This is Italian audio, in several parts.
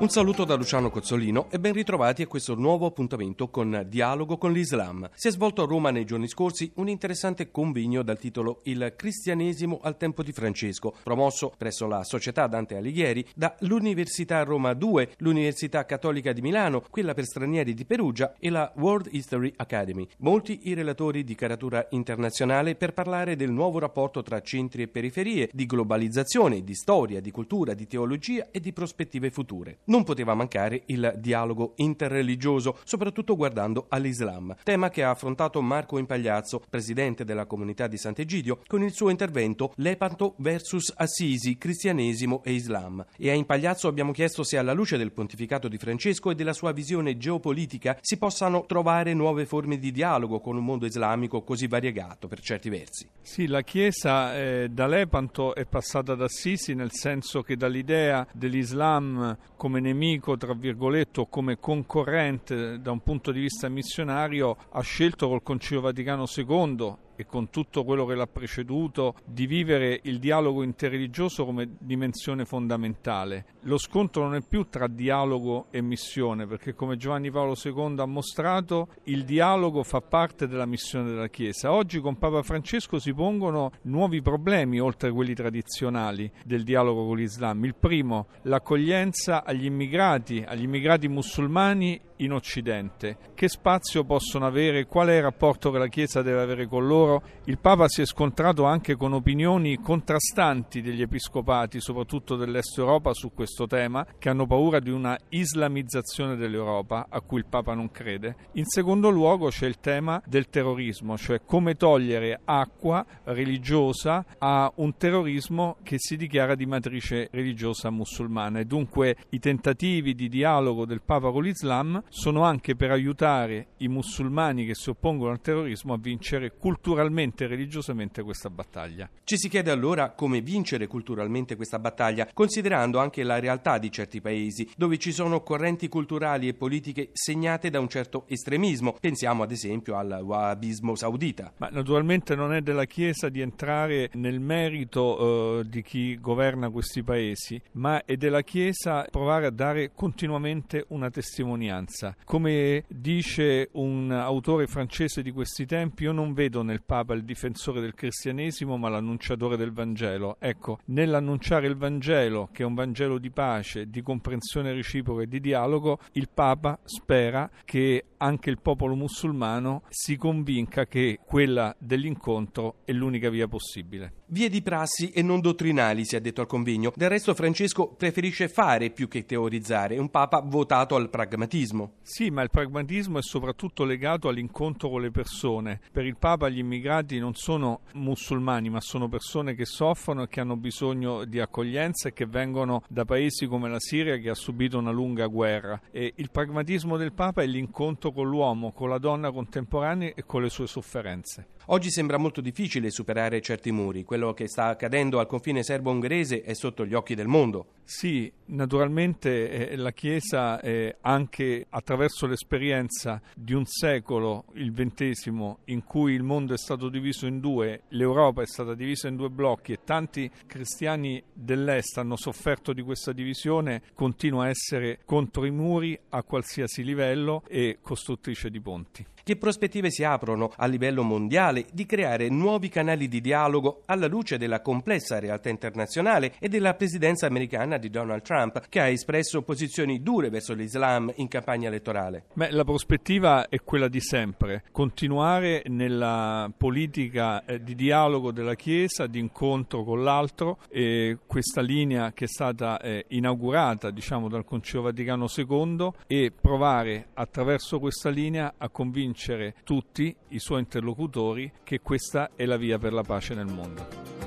Un saluto da Luciano Cozzolino e ben ritrovati a questo nuovo appuntamento con Dialogo con l'Islam. Si è svolto a Roma nei giorni scorsi un interessante convegno dal titolo Il cristianesimo al tempo di Francesco, promosso presso la Società Dante Alighieri dall'Università Roma 2, l'Università Cattolica di Milano, quella per stranieri di Perugia e la World History Academy. Molti i relatori di caratura internazionale per parlare del nuovo rapporto tra centri e periferie, di globalizzazione, di storia, di cultura, di teologia e di prospettive future non poteva mancare il dialogo interreligioso, soprattutto guardando all'Islam, tema che ha affrontato Marco Impagliazzo, presidente della comunità di Sant'Egidio, con il suo intervento Lepanto versus Assisi, cristianesimo e Islam. E a Impagliazzo abbiamo chiesto se alla luce del pontificato di Francesco e della sua visione geopolitica si possano trovare nuove forme di dialogo con un mondo islamico così variegato per certi versi. Sì, la Chiesa eh, da Lepanto è passata ad Assisi nel senso che dall'idea dell'Islam come nemico, tra virgolette, o come concorrente da un punto di vista missionario, ha scelto col Concilio Vaticano II e con tutto quello che l'ha preceduto di vivere il dialogo interreligioso come dimensione fondamentale. Lo scontro non è più tra dialogo e missione, perché come Giovanni Paolo II ha mostrato, il dialogo fa parte della missione della Chiesa. Oggi con Papa Francesco si pongono nuovi problemi oltre a quelli tradizionali del dialogo con l'Islam. Il primo, l'accoglienza agli immigrati, agli immigrati musulmani in Occidente. Che spazio possono avere? Qual è il rapporto che la Chiesa deve avere con loro? Il Papa si è scontrato anche con opinioni contrastanti degli episcopati, soprattutto dell'Est Europa, su questo tema, che hanno paura di una islamizzazione dell'Europa, a cui il Papa non crede. In secondo luogo c'è il tema del terrorismo, cioè come togliere acqua religiosa a un terrorismo che si dichiara di matrice religiosa musulmana e dunque i tentativi di dialogo del Papa con l'Islam sono anche per aiutare i musulmani che si oppongono al terrorismo a vincere culturalmente e religiosamente questa battaglia. Ci si chiede allora come vincere culturalmente questa battaglia, considerando anche la realtà di certi paesi, dove ci sono correnti culturali e politiche segnate da un certo estremismo. Pensiamo ad esempio al wahhabismo saudita. Ma naturalmente non è della Chiesa di entrare nel merito eh, di chi governa questi paesi, ma è della Chiesa provare a dare continuamente una testimonianza. Come dice un autore francese di questi tempi, io non vedo nel Papa il difensore del cristianesimo, ma l'annunciatore del Vangelo. Ecco, nell'annunciare il Vangelo, che è un Vangelo di pace, di comprensione reciproca e di dialogo, il Papa spera che anche il popolo musulmano si convinca che quella dell'incontro è l'unica via possibile. Vie di prassi e non dottrinali, si è detto al convegno. Del resto Francesco preferisce fare più che teorizzare, un papa votato al pragmatismo. Sì, ma il pragmatismo è soprattutto legato all'incontro con le persone. Per il papa gli immigrati non sono musulmani, ma sono persone che soffrono e che hanno bisogno di accoglienza e che vengono da paesi come la Siria che ha subito una lunga guerra. E il pragmatismo del papa è l'incontro con l'uomo, con la donna contemporanea e con le sue sofferenze. Oggi sembra molto difficile superare certi muri. Quello che sta accadendo al confine serbo-ungherese è sotto gli occhi del mondo. Sì, naturalmente eh, la Chiesa, eh, anche attraverso l'esperienza di un secolo, il XX, in cui il mondo è stato diviso in due, l'Europa è stata divisa in due blocchi e tanti cristiani dell'Est hanno sofferto di questa divisione, continua a essere contro i muri a qualsiasi livello e costruttrice di ponti. Che prospettive si aprono a livello mondiale di creare nuovi canali di dialogo alla luce della complessa realtà internazionale e della presidenza americana di Donald Trump, che ha espresso posizioni dure verso l'Islam in campagna elettorale? Beh, la prospettiva è quella di sempre, continuare nella politica eh, di dialogo della Chiesa, di incontro con l'altro, e questa linea che è stata eh, inaugurata diciamo, dal Concilio Vaticano II e provare attraverso questa linea a convincere convincere tutti i suoi interlocutori che questa è la via per la pace nel mondo.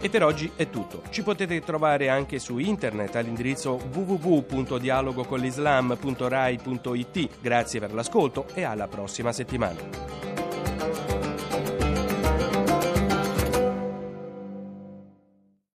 E per oggi è tutto. Ci potete trovare anche su internet all'indirizzo www.dialogocollislam.rai.it. Grazie per l'ascolto e alla prossima settimana.